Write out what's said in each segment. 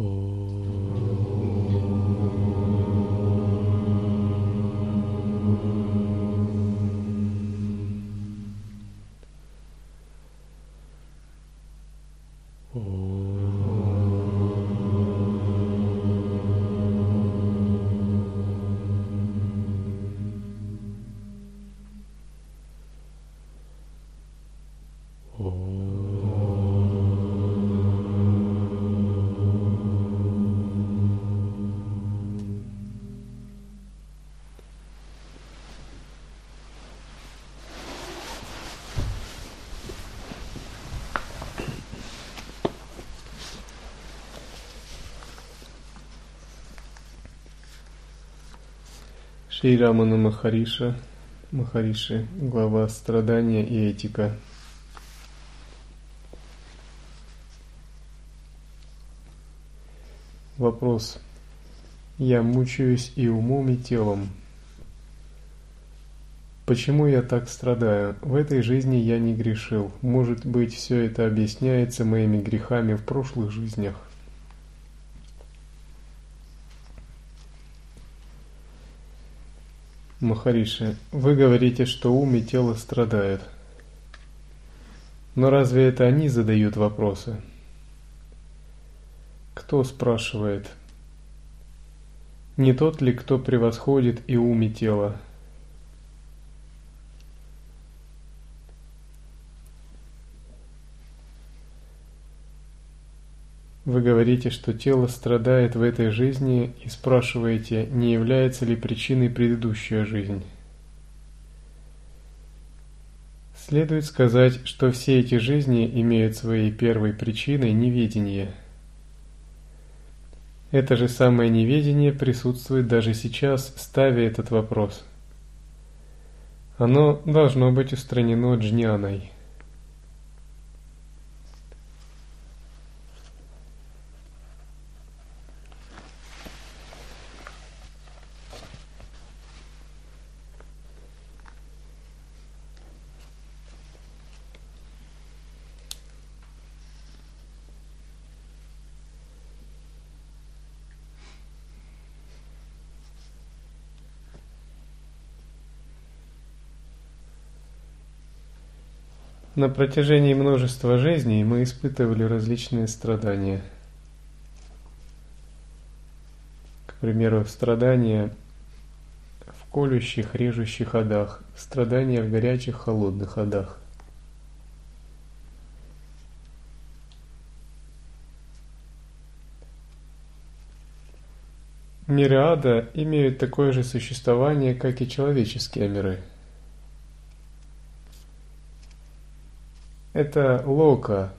Oh. Шри Рамана Махариша, Махариши, глава страдания и этика. Вопрос. Я мучаюсь и умом, и телом. Почему я так страдаю? В этой жизни я не грешил. Может быть, все это объясняется моими грехами в прошлых жизнях. Махариши, вы говорите, что ум и тело страдают. Но разве это они задают вопросы? Кто спрашивает? Не тот ли, кто превосходит и ум, и тело? Вы говорите, что тело страдает в этой жизни и спрашиваете, не является ли причиной предыдущая жизнь. Следует сказать, что все эти жизни имеют своей первой причиной неведение. Это же самое неведение присутствует даже сейчас, ставя этот вопрос. Оно должно быть устранено джняной. На протяжении множества жизней мы испытывали различные страдания. К примеру, страдания в колющих, режущих ходах, страдания в горячих, холодных ходах. Миры ада имеют такое же существование, как и человеческие миры – Это лока,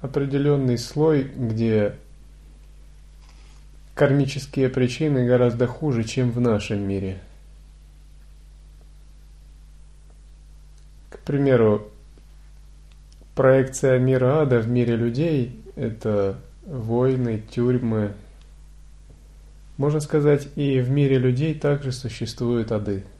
определенный слой, где кармические причины гораздо хуже, чем в нашем мире. К примеру, проекция мира ада в мире людей – это войны, тюрьмы. Можно сказать, и в мире людей также существуют ады –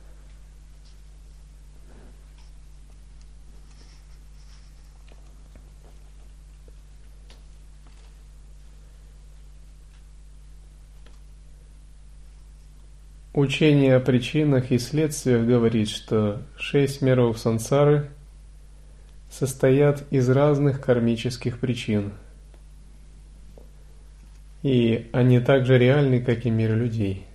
Учение о причинах и следствиях говорит, что шесть миров сансары состоят из разных кармических причин. И они также реальны, как и мир людей.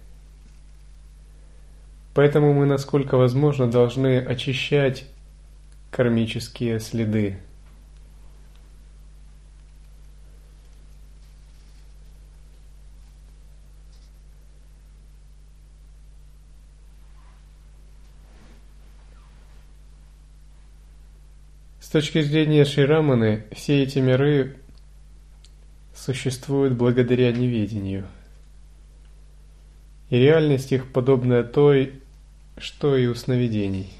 Поэтому мы, насколько возможно, должны очищать кармические следы – точки зрения Шираманы, все эти миры существуют благодаря неведению. И реальность их подобная той, что и у сновидений.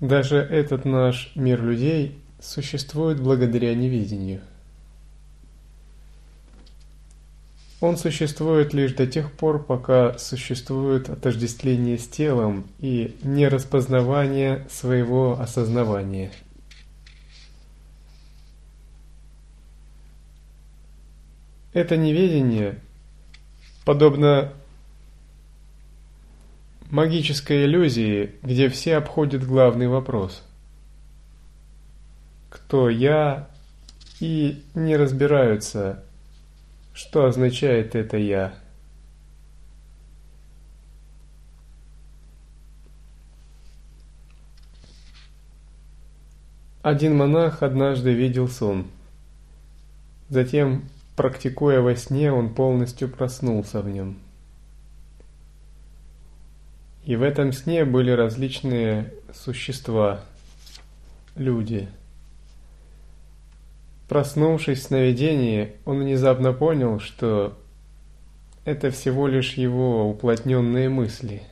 Даже этот наш мир людей существует благодаря неведению. Он существует лишь до тех пор, пока существует отождествление с телом и нераспознавание своего осознавания. это неведение подобно магической иллюзии, где все обходят главный вопрос. Кто я и не разбираются, что означает это я. Один монах однажды видел сон. Затем, практикуя во сне, он полностью проснулся в нем. И в этом сне были различные существа, люди. Проснувшись в сновидении, он внезапно понял, что это всего лишь его уплотненные мысли,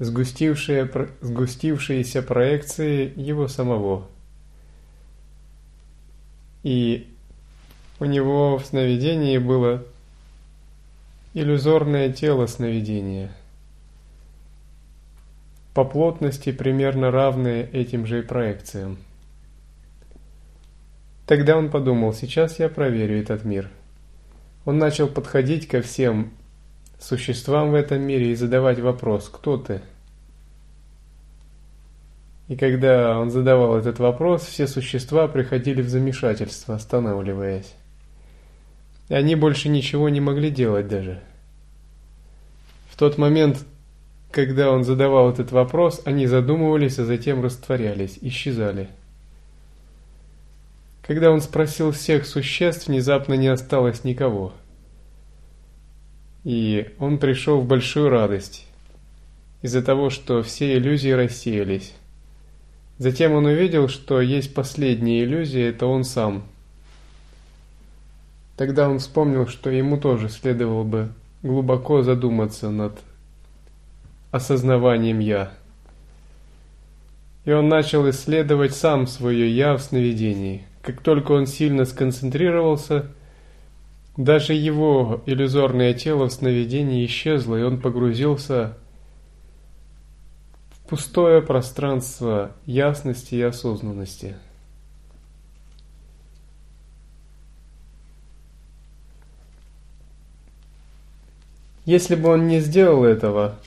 сгустившие, сгустившиеся проекции его самого – и у него в сновидении было иллюзорное тело сновидения, по плотности примерно равное этим же проекциям. Тогда он подумал, сейчас я проверю этот мир. Он начал подходить ко всем существам в этом мире и задавать вопрос, кто ты – и когда он задавал этот вопрос, все существа приходили в замешательство, останавливаясь. И они больше ничего не могли делать даже. В тот момент, когда он задавал этот вопрос, они задумывались, а затем растворялись, исчезали. Когда он спросил всех существ, внезапно не осталось никого. И он пришел в большую радость из-за того, что все иллюзии рассеялись. Затем он увидел, что есть последняя иллюзия, это он сам. Тогда он вспомнил, что ему тоже следовало бы глубоко задуматься над осознаванием «я». И он начал исследовать сам свое «я» в сновидении. Как только он сильно сконцентрировался, даже его иллюзорное тело в сновидении исчезло, и он погрузился пустое пространство ясности и осознанности. Если бы он не сделал этого,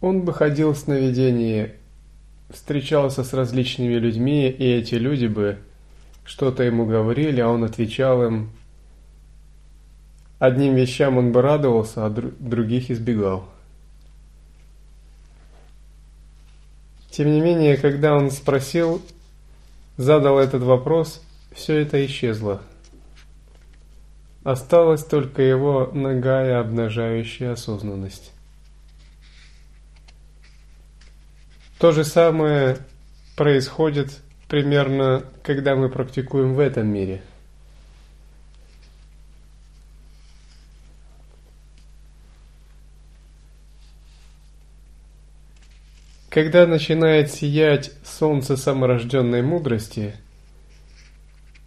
он бы ходил в сновидении, встречался с различными людьми, и эти люди бы что-то ему говорили, а он отвечал им. Одним вещам он бы радовался, а других избегал. Тем не менее, когда он спросил, задал этот вопрос, все это исчезло. Осталась только его ногая обнажающая осознанность. То же самое происходит примерно, когда мы практикуем в этом мире – Когда начинает сиять солнце саморожденной мудрости,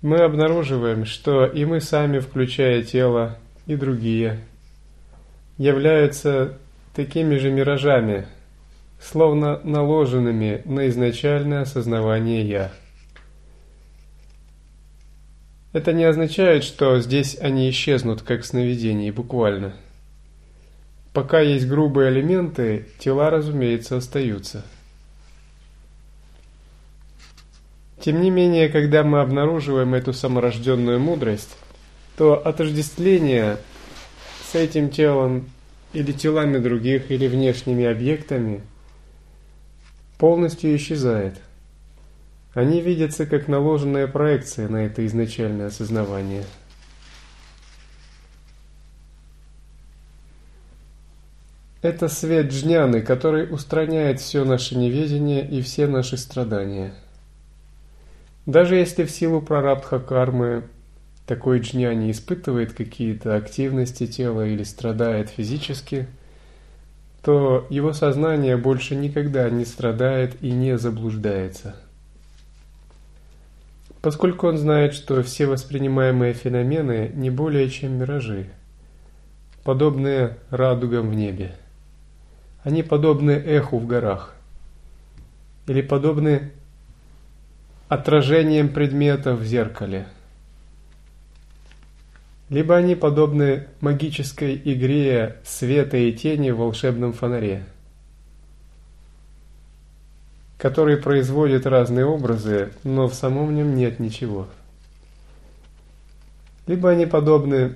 мы обнаруживаем, что и мы сами, включая тело, и другие, являются такими же миражами, словно наложенными на изначальное осознавание «я». Это не означает, что здесь они исчезнут, как сновидение, буквально – Пока есть грубые элементы, тела, разумеется, остаются. Тем не менее, когда мы обнаруживаем эту саморожденную мудрость, то отождествление с этим телом или телами других, или внешними объектами полностью исчезает. Они видятся как наложенная проекция на это изначальное осознавание – Это свет джняны, который устраняет все наше неведение и все наши страдания. Даже если в силу прарабдха кармы такой джняни испытывает какие-то активности тела или страдает физически, то его сознание больше никогда не страдает и не заблуждается. Поскольку он знает, что все воспринимаемые феномены не более чем миражи, подобные радугам в небе. Они подобны эху в горах или подобны отражением предметов в зеркале. Либо они подобны магической игре света и тени в волшебном фонаре, который производит разные образы, но в самом нем нет ничего. Либо они подобны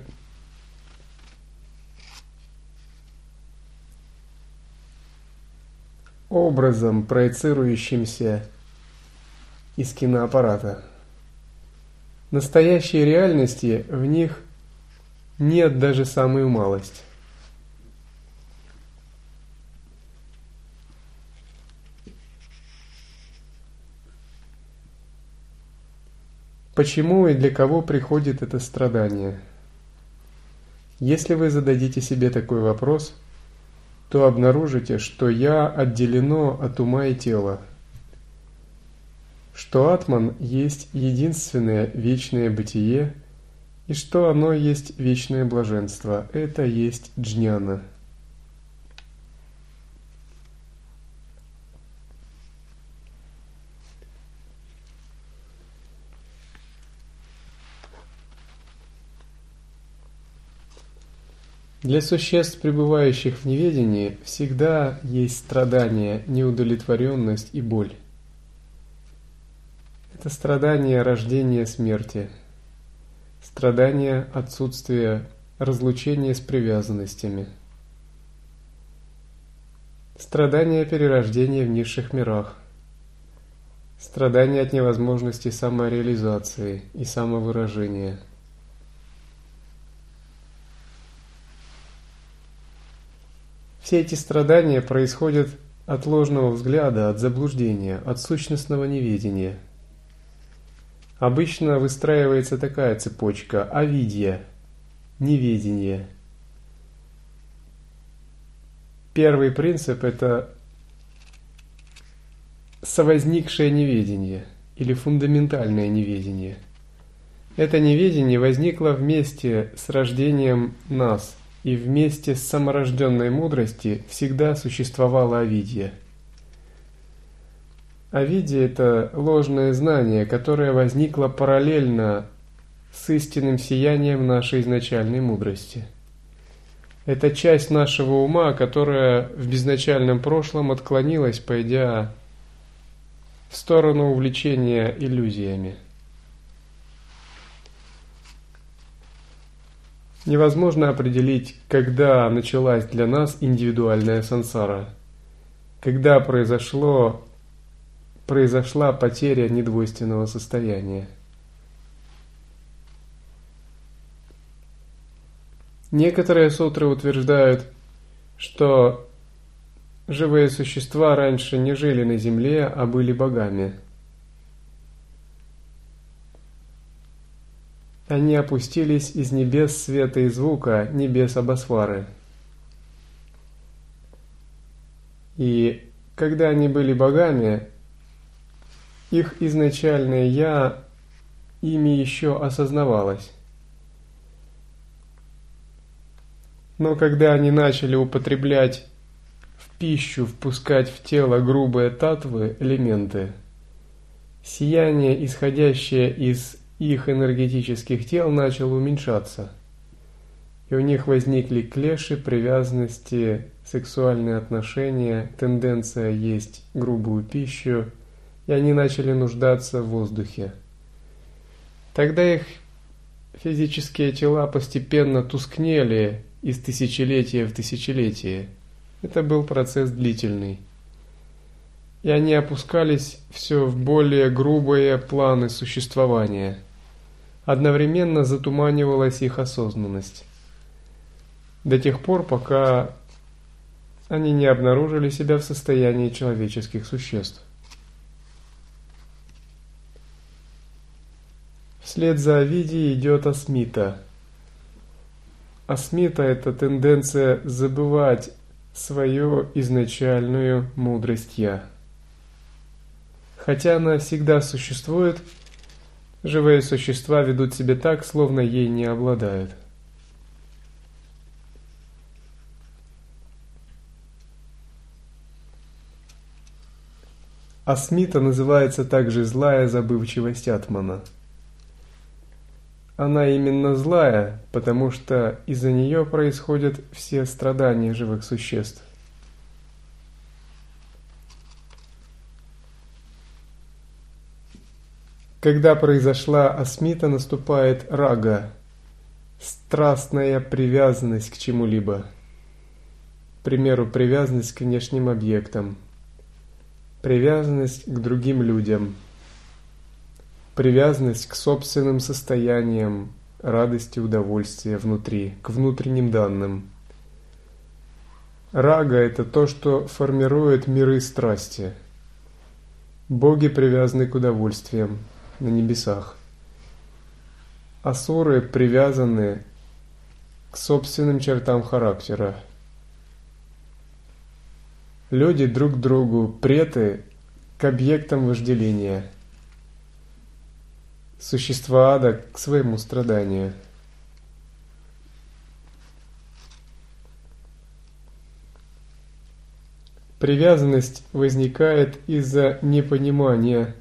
образом, проецирующимся из киноаппарата. Настоящей реальности в них нет даже самую малость. Почему и для кого приходит это страдание? Если вы зададите себе такой вопрос – то обнаружите, что «я» отделено от ума и тела, что Атман есть единственное вечное бытие и что оно есть вечное блаженство. Это есть джняна. Для существ, пребывающих в неведении, всегда есть страдание, неудовлетворенность и боль. Это страдание рождения смерти, страдание отсутствия разлучения с привязанностями, страдание перерождения в низших мирах, страдание от невозможности самореализации и самовыражения – Все эти страдания происходят от ложного взгляда, от заблуждения, от сущностного неведения. Обычно выстраивается такая цепочка – авидия, неведение. Первый принцип – это совозникшее неведение или фундаментальное неведение. Это неведение возникло вместе с рождением нас – и вместе с саморожденной мудрости всегда существовала Авидия. Авидия – это ложное знание, которое возникло параллельно с истинным сиянием нашей изначальной мудрости. Это часть нашего ума, которая в безначальном прошлом отклонилась, пойдя в сторону увлечения иллюзиями – Невозможно определить, когда началась для нас индивидуальная сансара, когда произошло, произошла потеря недвойственного состояния. Некоторые сутры утверждают, что живые существа раньше не жили на земле, а были богами – Они опустились из небес света и звука, небес Абасвары. И когда они были богами, их изначальное «я» ими еще осознавалось. Но когда они начали употреблять в пищу, впускать в тело грубые татвы, элементы, сияние, исходящее из их энергетических тел начало уменьшаться, и у них возникли клеши, привязанности, сексуальные отношения, тенденция есть грубую пищу, и они начали нуждаться в воздухе. Тогда их физические тела постепенно тускнели из тысячелетия в тысячелетие. Это был процесс длительный и они опускались все в более грубые планы существования. Одновременно затуманивалась их осознанность. До тех пор, пока они не обнаружили себя в состоянии человеческих существ. Вслед за Авидией идет Асмита. Асмита – это тенденция забывать свою изначальную мудрость «Я». Хотя она всегда существует, живые существа ведут себя так, словно ей не обладают. Асмита называется также злая забывчивость Атмана. Она именно злая, потому что из-за нее происходят все страдания живых существ. Когда произошла асмита, наступает рага, страстная привязанность к чему-либо. К примеру, привязанность к внешним объектам, привязанность к другим людям, привязанность к собственным состояниям, радости, удовольствия внутри, к внутренним данным. Рага – это то, что формирует миры страсти. Боги привязаны к удовольствиям – на небесах. Асуры привязаны к собственным чертам характера. Люди друг к другу преты к объектам вожделения. Существа ада к своему страданию. Привязанность возникает из-за непонимания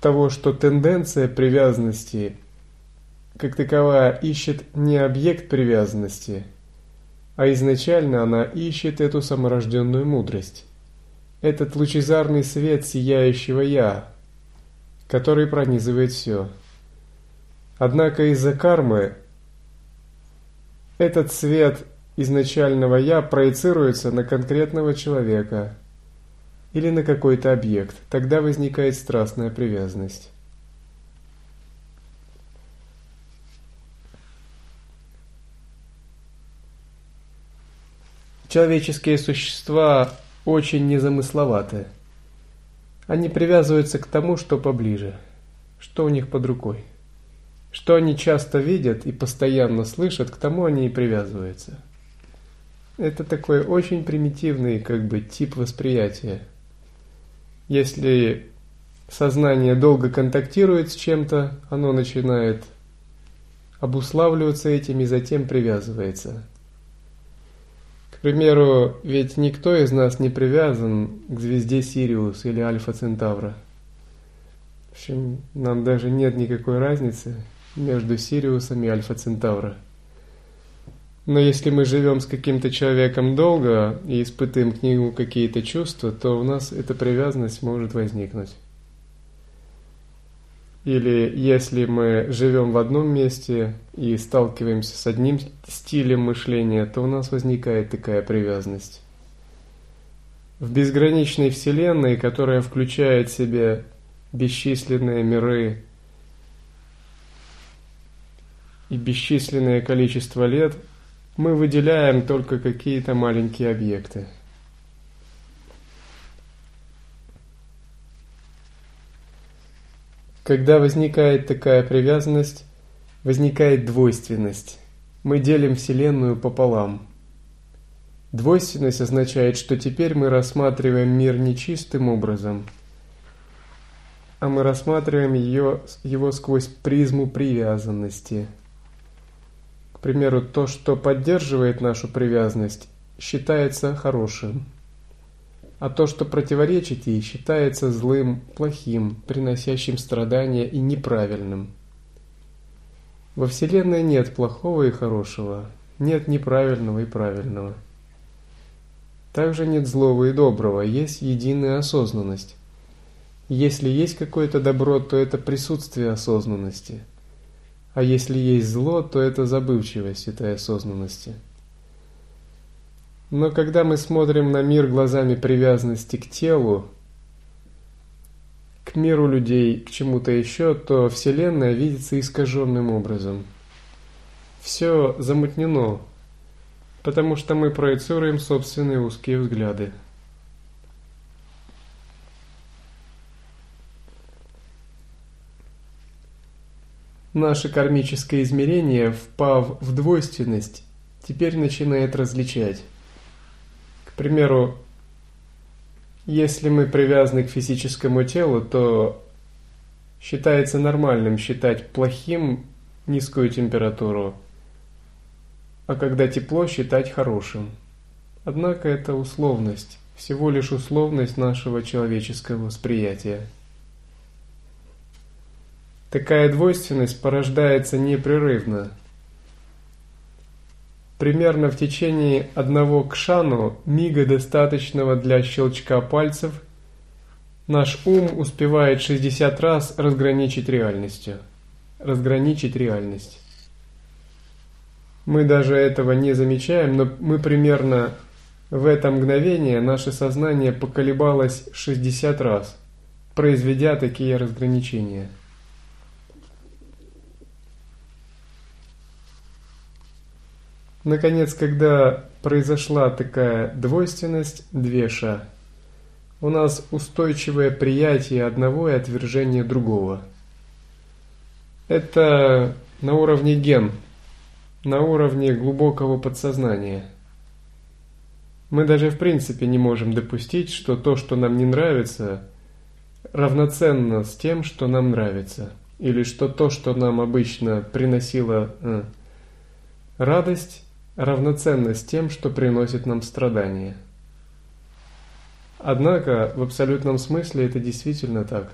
того, что тенденция привязанности как таковая ищет не объект привязанности, а изначально она ищет эту саморожденную мудрость, этот лучезарный свет сияющего «Я», который пронизывает все. Однако из-за кармы этот свет изначального «Я» проецируется на конкретного человека – или на какой-то объект, тогда возникает страстная привязанность. Человеческие существа очень незамысловаты. Они привязываются к тому, что поближе, что у них под рукой. Что они часто видят и постоянно слышат, к тому они и привязываются. Это такой очень примитивный как бы тип восприятия – если сознание долго контактирует с чем-то, оно начинает обуславливаться этим и затем привязывается. К примеру, ведь никто из нас не привязан к звезде Сириус или Альфа Центавра. В общем, нам даже нет никакой разницы между Сириусом и Альфа Центавра. Но если мы живем с каким-то человеком долго и испытываем к нему какие-то чувства, то у нас эта привязанность может возникнуть. Или если мы живем в одном месте и сталкиваемся с одним стилем мышления, то у нас возникает такая привязанность. В безграничной Вселенной, которая включает в себя бесчисленные миры и бесчисленное количество лет – мы выделяем только какие-то маленькие объекты. Когда возникает такая привязанность, возникает двойственность. Мы делим Вселенную пополам. Двойственность означает, что теперь мы рассматриваем мир не чистым образом, а мы рассматриваем ее, его сквозь призму привязанности – к примеру, то, что поддерживает нашу привязанность, считается хорошим, а то, что противоречит ей, считается злым, плохим, приносящим страдания и неправильным. Во Вселенной нет плохого и хорошего, нет неправильного и правильного. Также нет злого и доброго, есть единая осознанность. Если есть какое-то добро, то это присутствие осознанности – а если есть зло, то это забывчивость этой осознанности. Но когда мы смотрим на мир глазами привязанности к телу, к миру людей, к чему-то еще, то Вселенная видится искаженным образом. Все замутнено, потому что мы проецируем собственные узкие взгляды. Наше кармическое измерение, впав в двойственность, теперь начинает различать. К примеру, если мы привязаны к физическому телу, то считается нормальным считать плохим низкую температуру, а когда тепло считать хорошим. Однако это условность, всего лишь условность нашего человеческого восприятия. Такая двойственность порождается непрерывно. Примерно в течение одного кшану, мига достаточного для щелчка пальцев, наш ум успевает 60 раз разграничить реальностью. Разграничить реальность. Мы даже этого не замечаем, но мы примерно в это мгновение наше сознание поколебалось 60 раз, произведя такие разграничения. Наконец, когда произошла такая двойственность, двеша, у нас устойчивое приятие одного и отвержение другого. Это на уровне ген, на уровне глубокого подсознания. Мы даже в принципе не можем допустить, что то, что нам не нравится, равноценно с тем, что нам нравится. Или что то, что нам обычно приносило э, радость, равноценно с тем, что приносит нам страдания. Однако в абсолютном смысле это действительно так.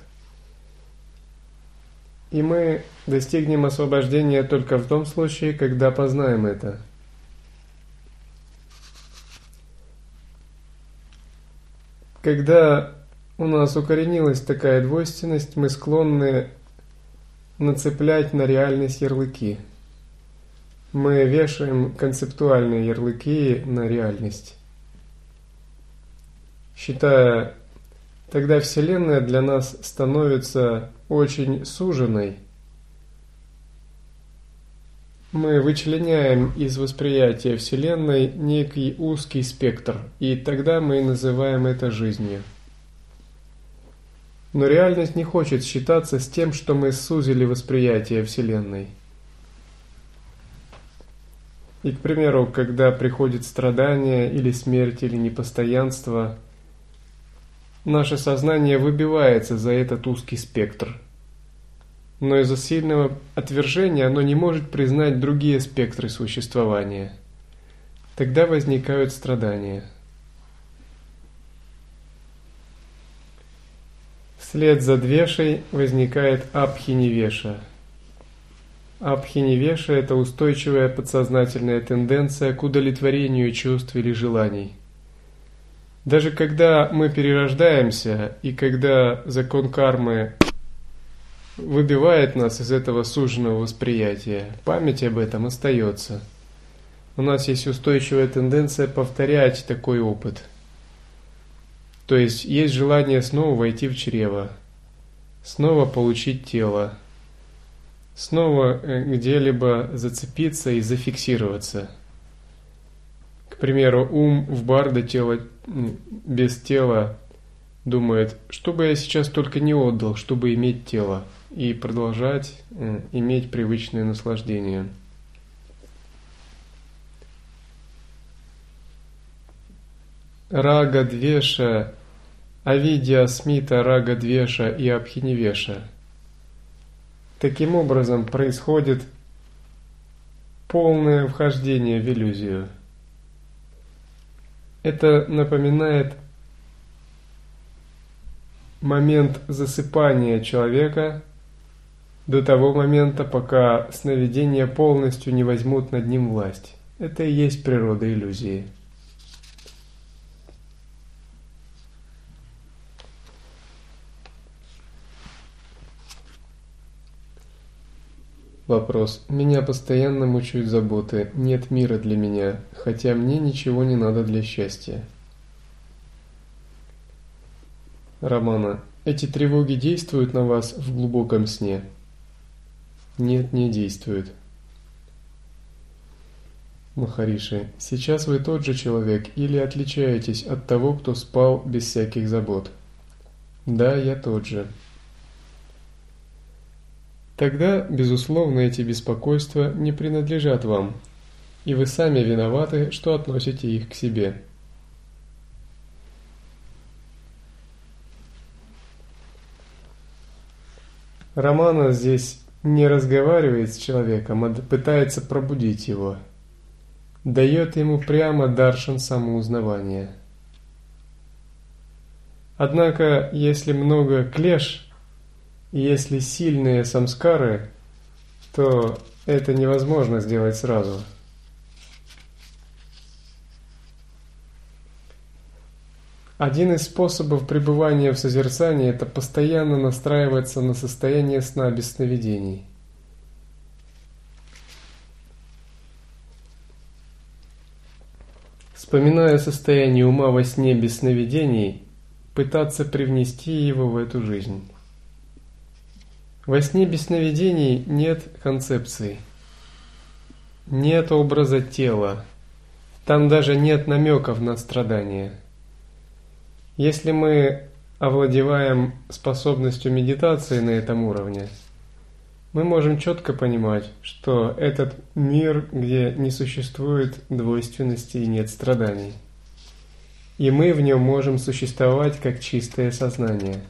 И мы достигнем освобождения только в том случае, когда познаем это. Когда у нас укоренилась такая двойственность, мы склонны нацеплять на реальность ярлыки – мы вешаем концептуальные ярлыки на реальность, считая, тогда Вселенная для нас становится очень суженной. Мы вычленяем из восприятия Вселенной некий узкий спектр, и тогда мы называем это жизнью. Но реальность не хочет считаться с тем, что мы сузили восприятие Вселенной – и, к примеру, когда приходит страдание или смерть или непостоянство, наше сознание выбивается за этот узкий спектр. Но из-за сильного отвержения оно не может признать другие спектры существования. Тогда возникают страдания. Вслед за двешей возникает абхиневеша – Абхиневеша – это устойчивая подсознательная тенденция к удовлетворению чувств или желаний. Даже когда мы перерождаемся и когда закон кармы выбивает нас из этого суженного восприятия, память об этом остается. У нас есть устойчивая тенденция повторять такой опыт. То есть есть желание снова войти в чрево, снова получить тело, снова э, где-либо зацепиться и зафиксироваться. К примеру, ум в барда тело, без тела думает, что бы я сейчас только не отдал, чтобы иметь тело и продолжать э, иметь привычное наслаждение. Рага Двеша, Авидия Смита Рага Двеша и Абхиневеша – Таким образом происходит полное вхождение в иллюзию. Это напоминает момент засыпания человека до того момента, пока сновидения полностью не возьмут над ним власть. Это и есть природа иллюзии. Вопрос. Меня постоянно мучают заботы. Нет мира для меня, хотя мне ничего не надо для счастья. Романа. Эти тревоги действуют на вас в глубоком сне? Нет, не действуют. Махариши, сейчас вы тот же человек или отличаетесь от того, кто спал без всяких забот? Да, я тот же. Тогда, безусловно, эти беспокойства не принадлежат вам, и вы сами виноваты, что относите их к себе. Романа здесь не разговаривает с человеком, а пытается пробудить его. Дает ему прямо даршан самоузнавания. Однако, если много клеш если сильные самскары, то это невозможно сделать сразу. Один из способов пребывания в созерцании – это постоянно настраиваться на состояние сна без сновидений. Вспоминая состояние ума во сне без сновидений, пытаться привнести его в эту жизнь. Во сне без сновидений нет концепции, нет образа тела, там даже нет намеков на страдания – если мы овладеваем способностью медитации на этом уровне, мы можем четко понимать, что этот мир, где не существует двойственности и нет страданий. И мы в нем можем существовать как чистое сознание.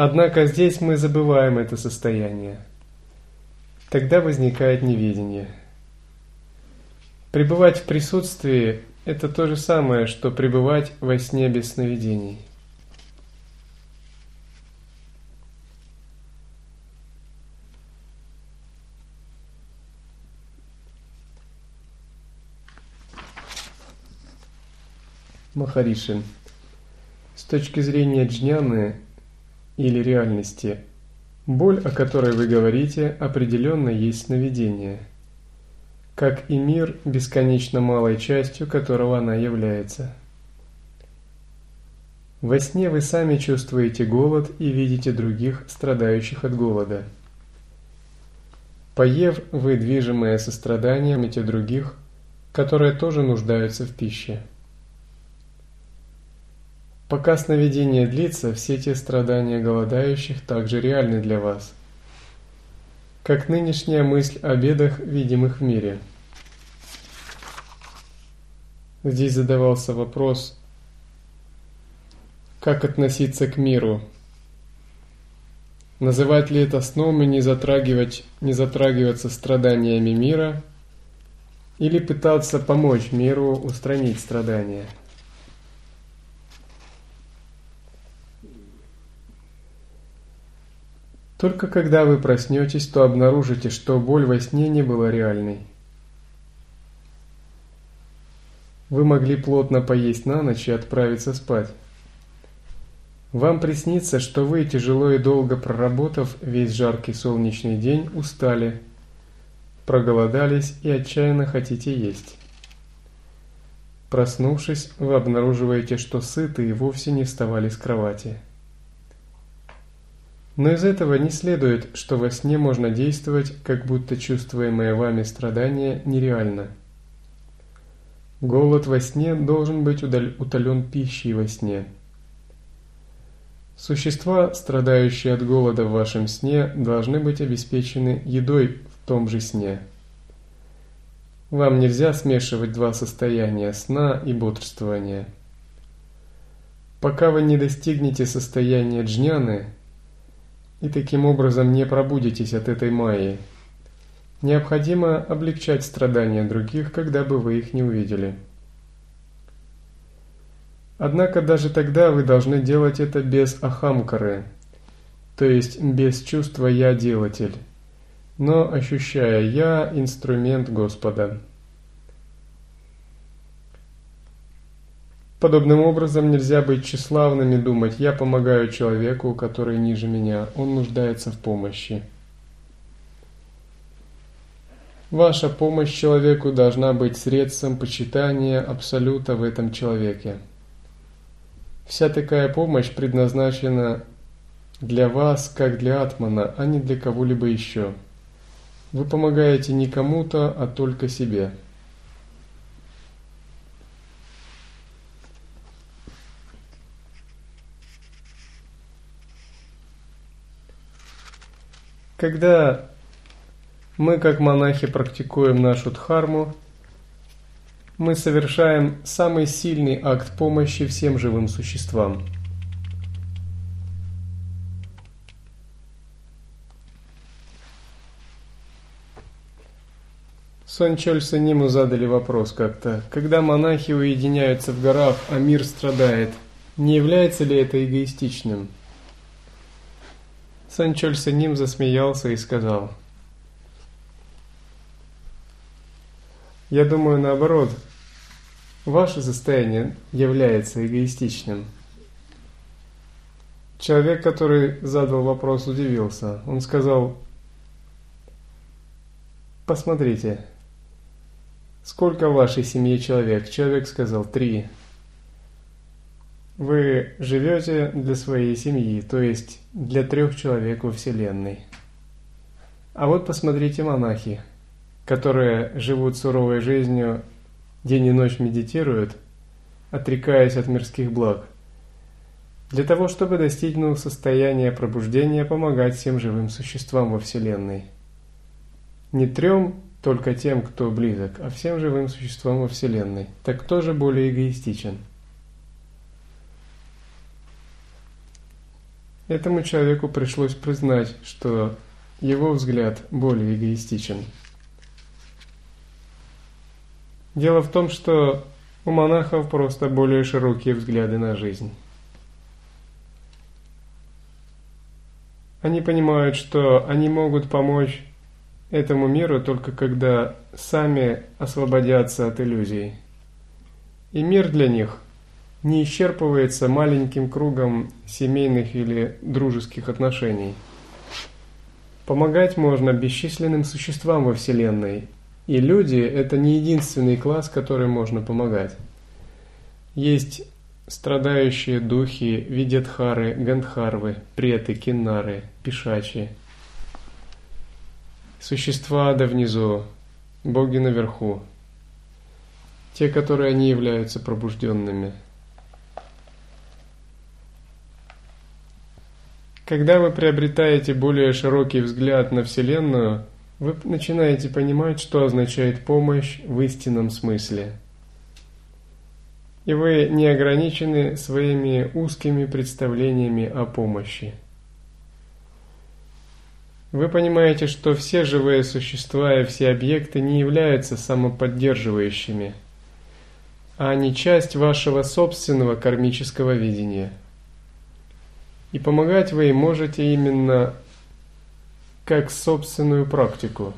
Однако здесь мы забываем это состояние – Тогда возникает неведение. Пребывать в присутствии – это то же самое, что пребывать во сне без сновидений. Махаришин. С точки зрения джняны или реальности, Боль, о которой вы говорите, определенно есть сновидение, как и мир, бесконечно малой частью которого она является. Во сне вы сами чувствуете голод и видите других, страдающих от голода. Поев, вы, движимые состраданием, эти других, которые тоже нуждаются в пище. Пока сновидение длится, все те страдания голодающих также реальны для вас, как нынешняя мысль о бедах, видимых в мире. Здесь задавался вопрос, как относиться к миру. Называть ли это сном и не, затрагивать, не затрагиваться страданиями мира, или пытаться помочь миру устранить страдания – Только когда вы проснетесь, то обнаружите, что боль во сне не была реальной. Вы могли плотно поесть на ночь и отправиться спать. Вам приснится, что вы, тяжело и долго проработав весь жаркий солнечный день, устали, проголодались и отчаянно хотите есть. Проснувшись, вы обнаруживаете, что сыты и вовсе не вставали с кровати. Но из этого не следует, что во сне можно действовать, как будто чувствуемое вами страдание нереально. Голод во сне должен быть утолен пищей во сне. Существа, страдающие от голода в вашем сне, должны быть обеспечены едой в том же сне. Вам нельзя смешивать два состояния сна и бодрствования. Пока вы не достигнете состояния джняны, и таким образом не пробудитесь от этой майи. Необходимо облегчать страдания других, когда бы вы их не увидели. Однако даже тогда вы должны делать это без ахамкары, то есть без чувства «я делатель», но ощущая «я» инструмент Господа. Подобным образом нельзя быть тщеславным и думать «я помогаю человеку, который ниже меня, он нуждается в помощи». Ваша помощь человеку должна быть средством почитания Абсолюта в этом человеке. Вся такая помощь предназначена для вас, как для Атмана, а не для кого-либо еще. Вы помогаете не кому-то, а только себе. Когда мы, как монахи, практикуем нашу дхарму, мы совершаем самый сильный акт помощи всем живым существам. Сончоль Саниму задали вопрос как-то. Когда монахи уединяются в горах, а мир страдает, не является ли это эгоистичным? Санчоль Саним засмеялся и сказал. Я думаю, наоборот, ваше состояние является эгоистичным. Человек, который задал вопрос, удивился. Он сказал, посмотрите, Сколько в вашей семье человек? Человек сказал три. Вы живете для своей семьи, то есть для трех человек во Вселенной. А вот посмотрите монахи, которые живут суровой жизнью, день и ночь медитируют, отрекаясь от мирских благ. Для того, чтобы достигнуть состояния пробуждения, помогать всем живым существам во Вселенной. Не трем только тем, кто близок, а всем живым существам во Вселенной. Так кто же более эгоистичен? Этому человеку пришлось признать, что его взгляд более эгоистичен. Дело в том, что у монахов просто более широкие взгляды на жизнь. Они понимают, что они могут помочь этому миру только когда сами освободятся от иллюзий. И мир для них не исчерпывается маленьким кругом семейных или дружеских отношений. Помогать можно бесчисленным существам во Вселенной, и люди – это не единственный класс, который можно помогать. Есть страдающие духи, видятхары, гандхарвы, преты, киннары, пишачи – Существа ада внизу, боги наверху, те, которые они являются пробужденными. Когда вы приобретаете более широкий взгляд на Вселенную, вы начинаете понимать, что означает помощь в истинном смысле. И вы не ограничены своими узкими представлениями о помощи. Вы понимаете, что все живые существа и все объекты не являются самоподдерживающими, а они часть вашего собственного кармического видения. И помогать вы можете именно как собственную практику,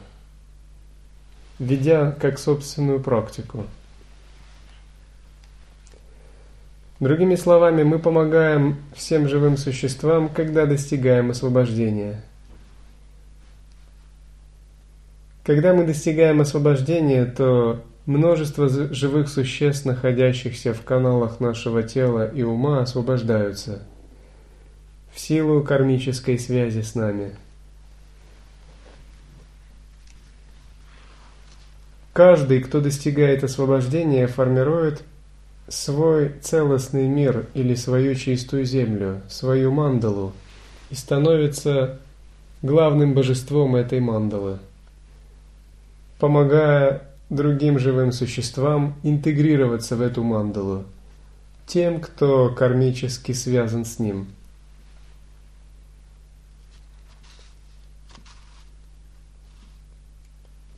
ведя как собственную практику. Другими словами, мы помогаем всем живым существам, когда достигаем освобождения – Когда мы достигаем освобождения, то множество живых существ, находящихся в каналах нашего тела и ума, освобождаются в силу кармической связи с нами. Каждый, кто достигает освобождения, формирует свой целостный мир или свою чистую землю, свою мандалу, и становится главным божеством этой мандалы – помогая другим живым существам интегрироваться в эту мандалу, тем, кто кармически связан с ним.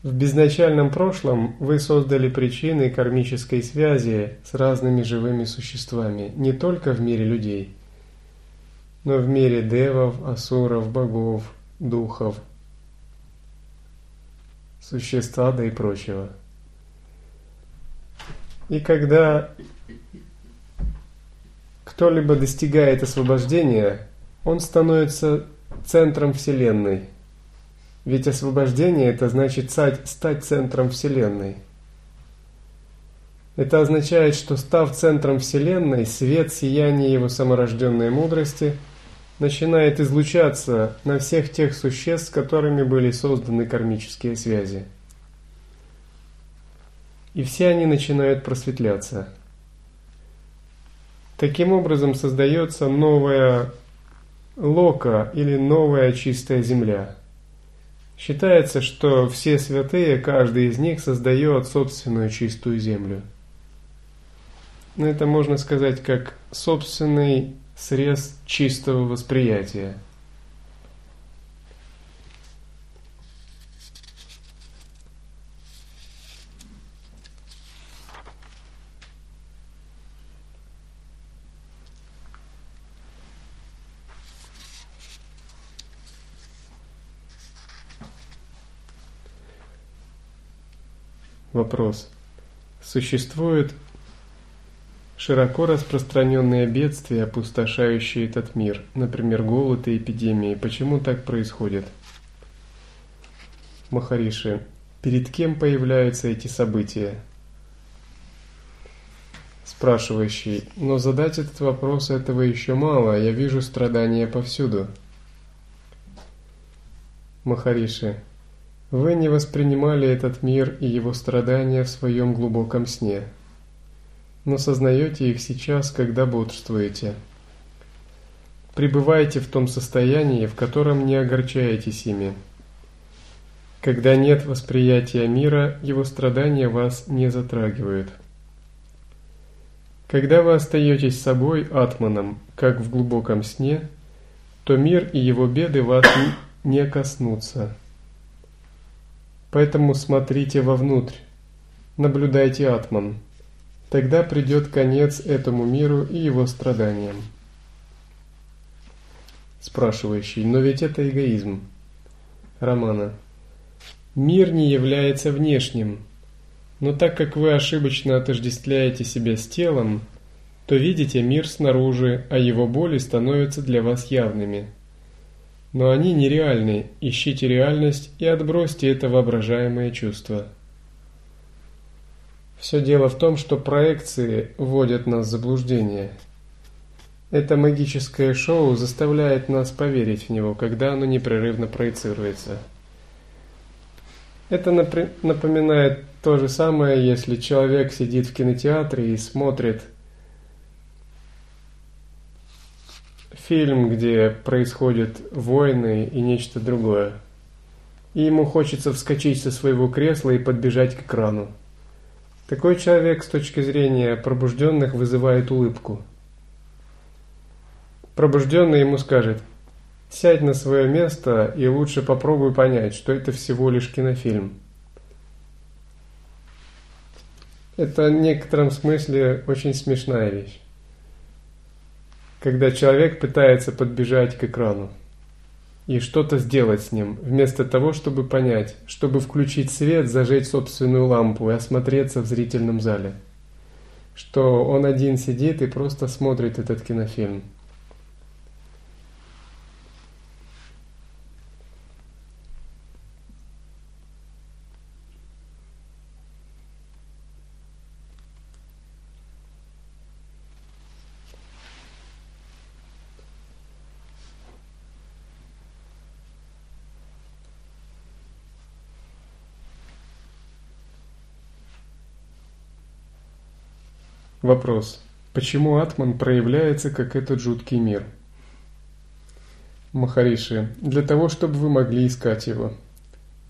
В безначальном прошлом вы создали причины кармической связи с разными живыми существами, не только в мире людей, но в мире девов, асуров, богов, духов – существ ада и прочего. И когда кто-либо достигает освобождения, он становится центром Вселенной. Ведь освобождение это значит стать центром Вселенной. Это означает, что став центром Вселенной, свет сияния его саморожденной мудрости – начинает излучаться на всех тех существ, с которыми были созданы кармические связи. И все они начинают просветляться. Таким образом создается новая лока или новая чистая земля. Считается, что все святые, каждый из них создает собственную чистую землю. Но это можно сказать как собственный срез чистого восприятия. Вопрос. Существуют широко распространенные бедствия, опустошающие этот мир, например, голод и эпидемии. Почему так происходит? Махариши, перед кем появляются эти события? Спрашивающий, но задать этот вопрос этого еще мало, я вижу страдания повсюду. Махариши, вы не воспринимали этот мир и его страдания в своем глубоком сне, но сознаете их сейчас, когда бодрствуете. Пребывайте в том состоянии, в котором не огорчаетесь ими. Когда нет восприятия мира, его страдания вас не затрагивают. Когда вы остаетесь собой, атманом, как в глубоком сне, то мир и его беды вас не коснутся. Поэтому смотрите вовнутрь, наблюдайте атман. Тогда придет конец этому миру и его страданиям. Спрашивающий, но ведь это эгоизм. Романа. Мир не является внешним, но так как вы ошибочно отождествляете себя с телом, то видите мир снаружи, а его боли становятся для вас явными – но они нереальны, ищите реальность и отбросьте это воображаемое чувство. Все дело в том, что проекции вводят нас в заблуждение. Это магическое шоу заставляет нас поверить в него, когда оно непрерывно проецируется. Это напоминает то же самое, если человек сидит в кинотеатре и смотрит фильм, где происходят войны и нечто другое. И ему хочется вскочить со своего кресла и подбежать к экрану. Такой человек с точки зрения пробужденных вызывает улыбку. Пробужденный ему скажет, сядь на свое место и лучше попробуй понять, что это всего лишь кинофильм. Это в некотором смысле очень смешная вещь когда человек пытается подбежать к экрану и что-то сделать с ним, вместо того, чтобы понять, чтобы включить свет, зажечь собственную лампу и осмотреться в зрительном зале, что он один сидит и просто смотрит этот кинофильм. Вопрос. Почему Атман проявляется как этот жуткий мир? Махариши, для того, чтобы вы могли искать его.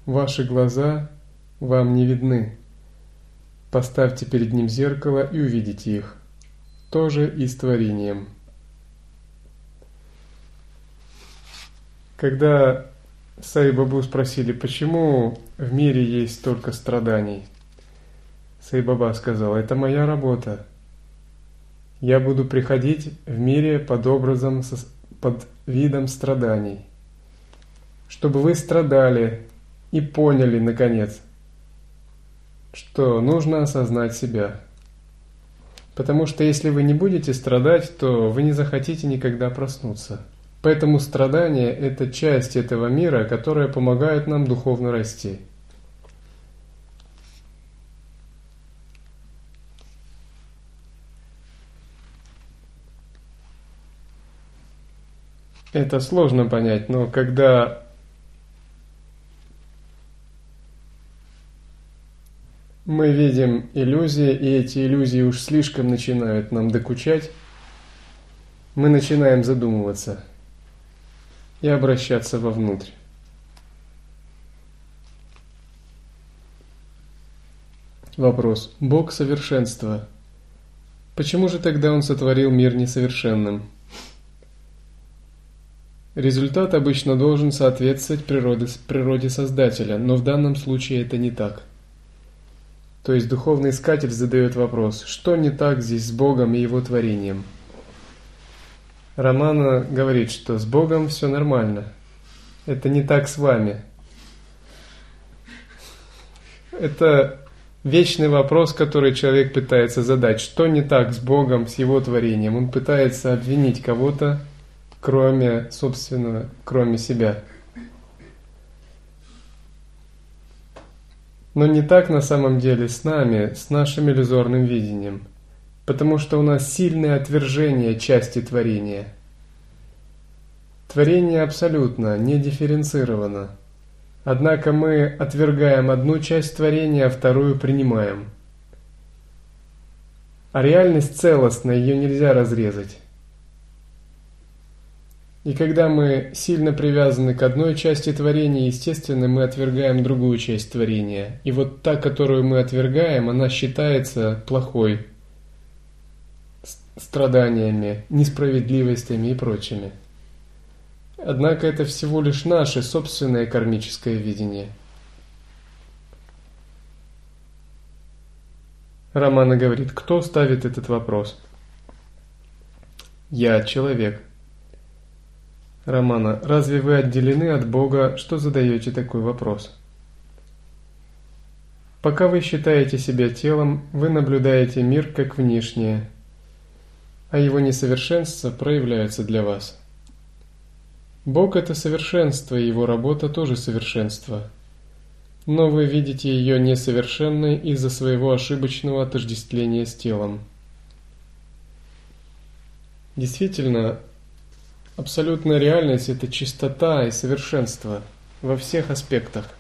Ваши глаза вам не видны. Поставьте перед ним зеркало и увидите их. Тоже и с творением. Когда Сайбабу спросили, почему в мире есть столько страданий, Сайбаба сказал, это моя работа. Я буду приходить в мире под образом, под видом страданий, чтобы вы страдали и поняли, наконец, что нужно осознать себя. Потому что если вы не будете страдать, то вы не захотите никогда проснуться. Поэтому страдание – это часть этого мира, которая помогает нам духовно расти. Это сложно понять, но когда мы видим иллюзии, и эти иллюзии уж слишком начинают нам докучать, мы начинаем задумываться и обращаться вовнутрь. Вопрос. Бог совершенства. Почему же тогда Он сотворил мир несовершенным? Результат обычно должен соответствовать природе, природе Создателя, но в данном случае это не так. То есть духовный искатель задает вопрос, что не так здесь с Богом и Его творением? Романа говорит, что с Богом все нормально. Это не так с вами. Это вечный вопрос, который человек пытается задать. Что не так с Богом, с Его творением? Он пытается обвинить кого-то, кроме, собственно, кроме себя. Но не так на самом деле с нами, с нашим иллюзорным видением, потому что у нас сильное отвержение части творения. Творение абсолютно не дифференцировано – Однако мы отвергаем одну часть творения, а вторую принимаем. А реальность целостна, ее нельзя разрезать. И когда мы сильно привязаны к одной части творения, естественно, мы отвергаем другую часть творения. И вот та, которую мы отвергаем, она считается плохой, страданиями, несправедливостями и прочими. Однако это всего лишь наше собственное кармическое видение. Романа говорит, кто ставит этот вопрос? Я человек. Романа, разве вы отделены от Бога, что задаете такой вопрос? Пока вы считаете себя телом, вы наблюдаете мир как внешнее, а его несовершенства проявляются для вас – Бог – это совершенство, и Его работа тоже совершенство. Но вы видите ее несовершенной из-за своего ошибочного отождествления с телом. Действительно, абсолютная реальность – это чистота и совершенство во всех аспектах.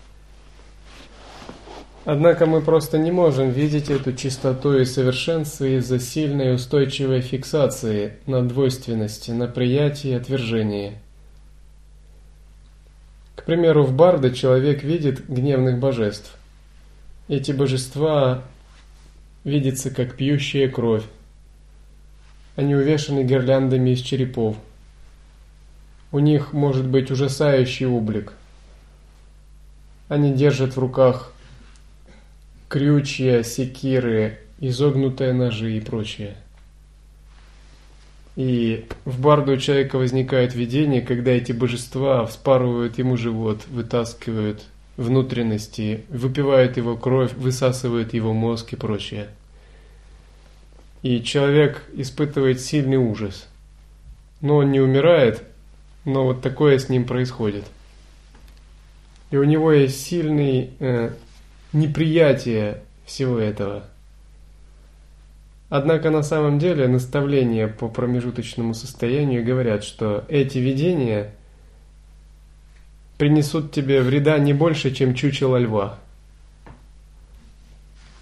Однако мы просто не можем видеть эту чистоту и совершенство из-за сильной устойчивой фиксации на двойственности, на приятии и отвержении – к примеру, в Барда человек видит гневных божеств. Эти божества видятся как пьющая кровь. Они увешаны гирляндами из черепов. У них может быть ужасающий облик. Они держат в руках крючья, секиры, изогнутые ножи и прочее. И в барду у человека возникает видение, когда эти божества вспарывают ему живот, вытаскивают внутренности, выпивают его кровь, высасывают его мозг и прочее. И человек испытывает сильный ужас. Но он не умирает, но вот такое с ним происходит. И у него есть сильное э, неприятие всего этого – Однако на самом деле наставления по промежуточному состоянию говорят, что эти видения принесут тебе вреда не больше, чем чучело льва.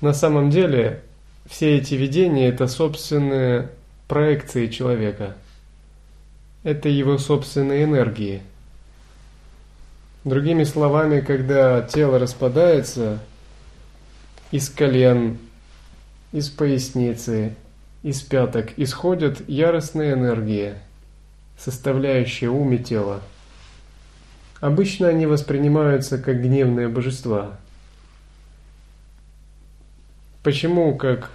На самом деле все эти видения – это собственные проекции человека. Это его собственные энергии. Другими словами, когда тело распадается, из колен – из поясницы, из пяток исходят яростные энергии, составляющие ум и тело. Обычно они воспринимаются как гневные божества. Почему как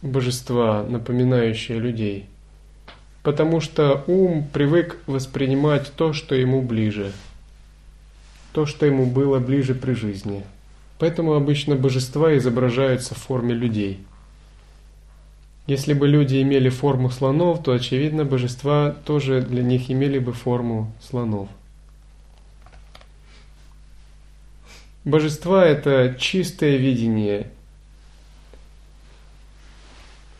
божества, напоминающие людей? Потому что ум привык воспринимать то, что ему ближе, то, что ему было ближе при жизни. Поэтому обычно божества изображаются в форме людей – если бы люди имели форму слонов, то, очевидно, божества тоже для них имели бы форму слонов. Божества – это чистое видение.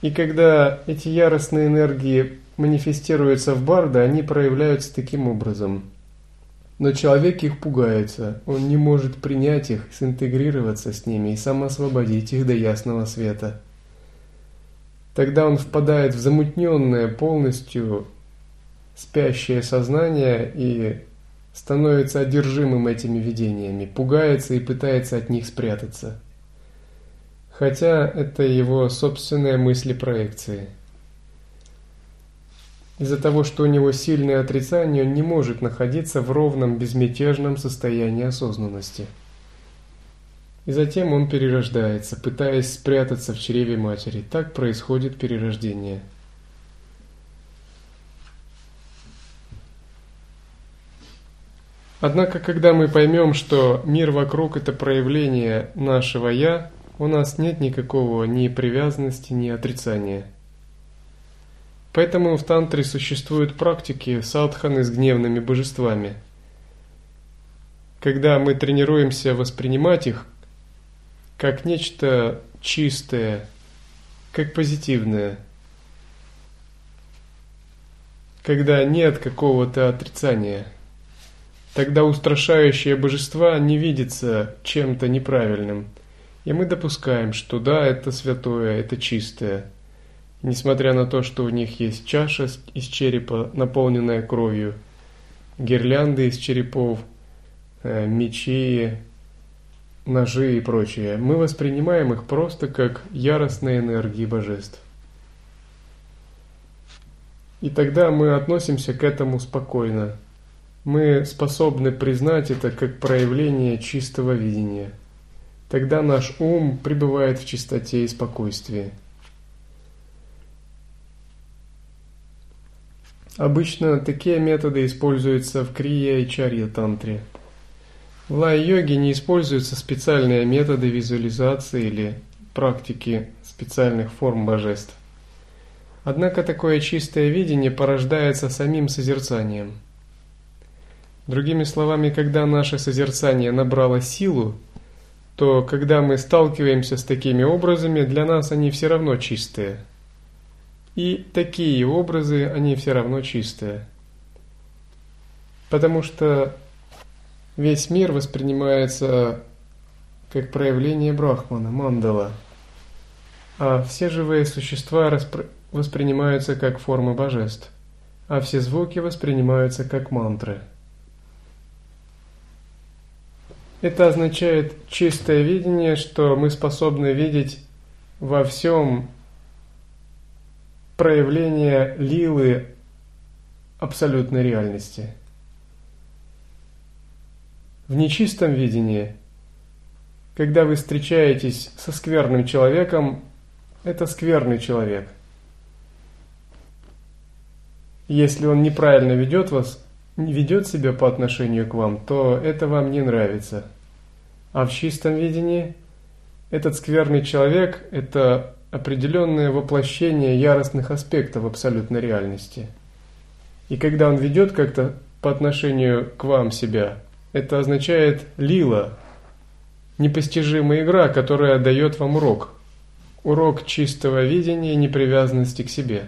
И когда эти яростные энергии манифестируются в Барда, они проявляются таким образом. Но человек их пугается, он не может принять их, синтегрироваться с ними и сам освободить их до ясного света – Тогда он впадает в замутненное, полностью спящее сознание и становится одержимым этими видениями, пугается и пытается от них спрятаться. Хотя это его собственные мысли проекции. Из-за того, что у него сильное отрицание, он не может находиться в ровном, безмятежном состоянии осознанности – и затем он перерождается, пытаясь спрятаться в чреве матери. Так происходит перерождение. Однако, когда мы поймем, что мир вокруг – это проявление нашего «я», у нас нет никакого ни привязанности, ни отрицания. Поэтому в тантре существуют практики садханы с гневными божествами. Когда мы тренируемся воспринимать их как нечто чистое, как позитивное, когда нет какого-то отрицания, тогда устрашающее божества не видится чем-то неправильным, и мы допускаем, что да, это святое, это чистое. Несмотря на то, что у них есть чаша из черепа, наполненная кровью, гирлянды из черепов, э, мечи, ножи и прочее, мы воспринимаем их просто как яростные энергии божеств. И тогда мы относимся к этому спокойно. Мы способны признать это как проявление чистого видения. Тогда наш ум пребывает в чистоте и спокойствии. Обычно такие методы используются в крия и чарья тантре – в лай-йоге не используются специальные методы визуализации или практики специальных форм божеств. Однако такое чистое видение порождается самим созерцанием. Другими словами, когда наше созерцание набрало силу, то когда мы сталкиваемся с такими образами, для нас они все равно чистые. И такие образы, они все равно чистые. Потому что Весь мир воспринимается как проявление Брахмана, мандала, а все живые существа распро... воспринимаются как формы божеств, а все звуки воспринимаются как мантры. Это означает чистое видение, что мы способны видеть во всем проявление лилы абсолютной реальности – в нечистом видении, когда вы встречаетесь со скверным человеком, это скверный человек. Если он неправильно ведет вас, ведет себя по отношению к вам, то это вам не нравится. А в чистом видении этот скверный человек – это определенное воплощение яростных аспектов абсолютной реальности. И когда он ведет как-то по отношению к вам себя – это означает лила, непостижимая игра, которая дает вам урок. Урок чистого видения и непривязанности к себе.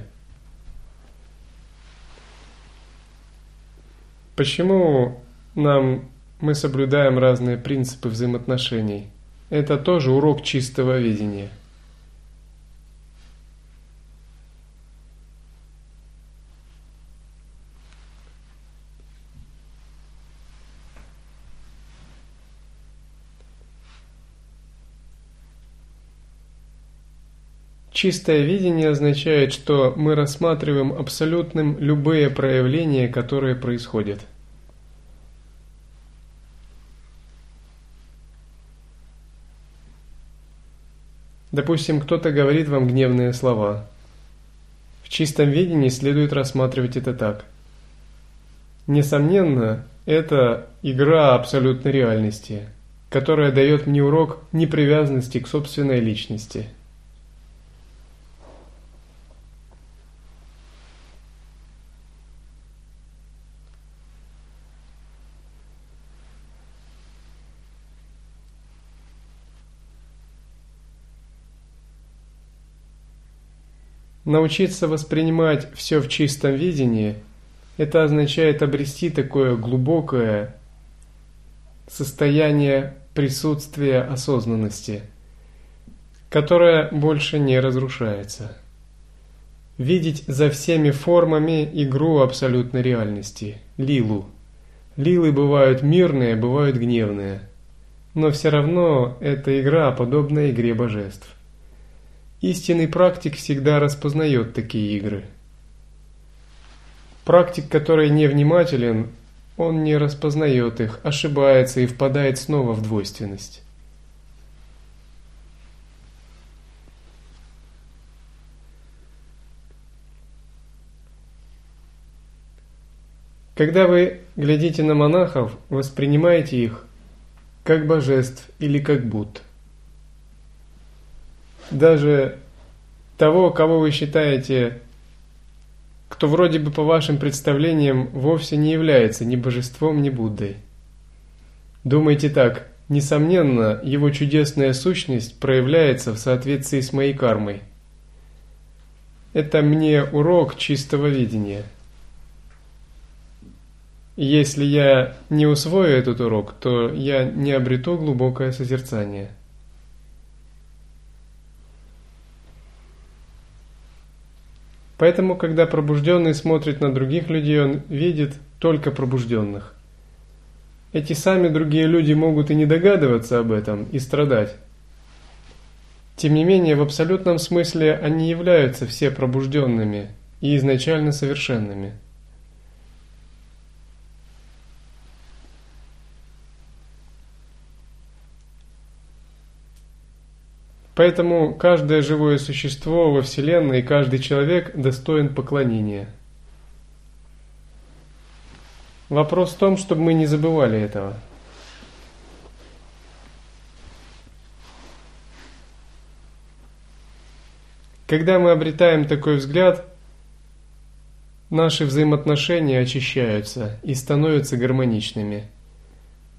Почему нам мы соблюдаем разные принципы взаимоотношений? Это тоже урок чистого видения – Чистое видение означает, что мы рассматриваем абсолютным любые проявления, которые происходят. Допустим, кто-то говорит вам гневные слова. В чистом видении следует рассматривать это так. Несомненно, это игра абсолютной реальности, которая дает мне урок непривязанности к собственной личности – Научиться воспринимать все в чистом видении – это означает обрести такое глубокое состояние присутствия осознанности, которое больше не разрушается. Видеть за всеми формами игру абсолютной реальности – лилу. Лилы бывают мирные, бывают гневные, но все равно эта игра подобна игре божеств. Истинный практик всегда распознает такие игры. Практик, который невнимателен, он не распознает их, ошибается и впадает снова в двойственность. Когда вы глядите на монахов, воспринимаете их как божеств или как будд – даже того, кого вы считаете, кто вроде бы по вашим представлениям вовсе не является ни божеством, ни Буддой. Думайте так, несомненно, его чудесная сущность проявляется в соответствии с моей кармой. Это мне урок чистого видения. Если я не усвою этот урок, то я не обрету глубокое созерцание – Поэтому, когда пробужденный смотрит на других людей, он видит только пробужденных. Эти сами другие люди могут и не догадываться об этом, и страдать. Тем не менее, в абсолютном смысле они являются все пробужденными и изначально совершенными – Поэтому каждое живое существо во Вселенной и каждый человек достоин поклонения. Вопрос в том, чтобы мы не забывали этого. Когда мы обретаем такой взгляд, наши взаимоотношения очищаются и становятся гармоничными.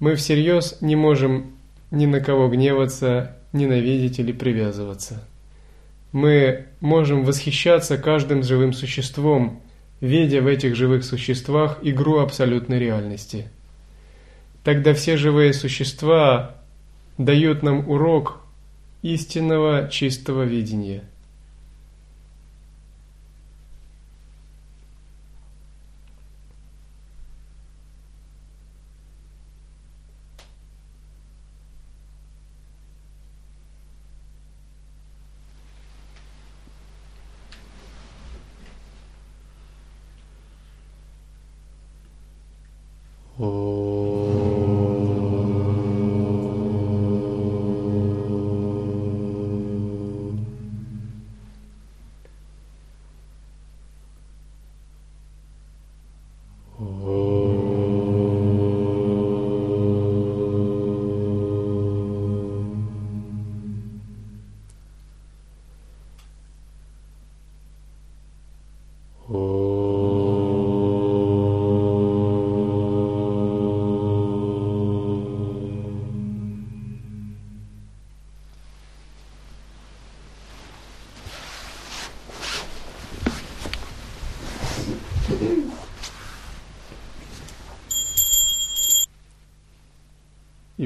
Мы всерьез не можем ни на кого гневаться ненавидеть или привязываться. Мы можем восхищаться каждым живым существом, видя в этих живых существах игру абсолютной реальности. Тогда все живые существа дают нам урок истинного чистого видения –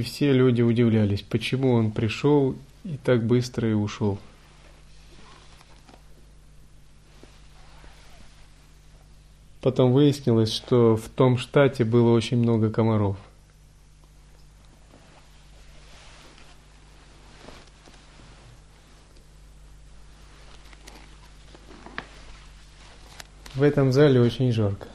все люди удивлялись, почему он пришел и так быстро и ушел. Потом выяснилось, что в том штате было очень много комаров. В этом зале очень жарко.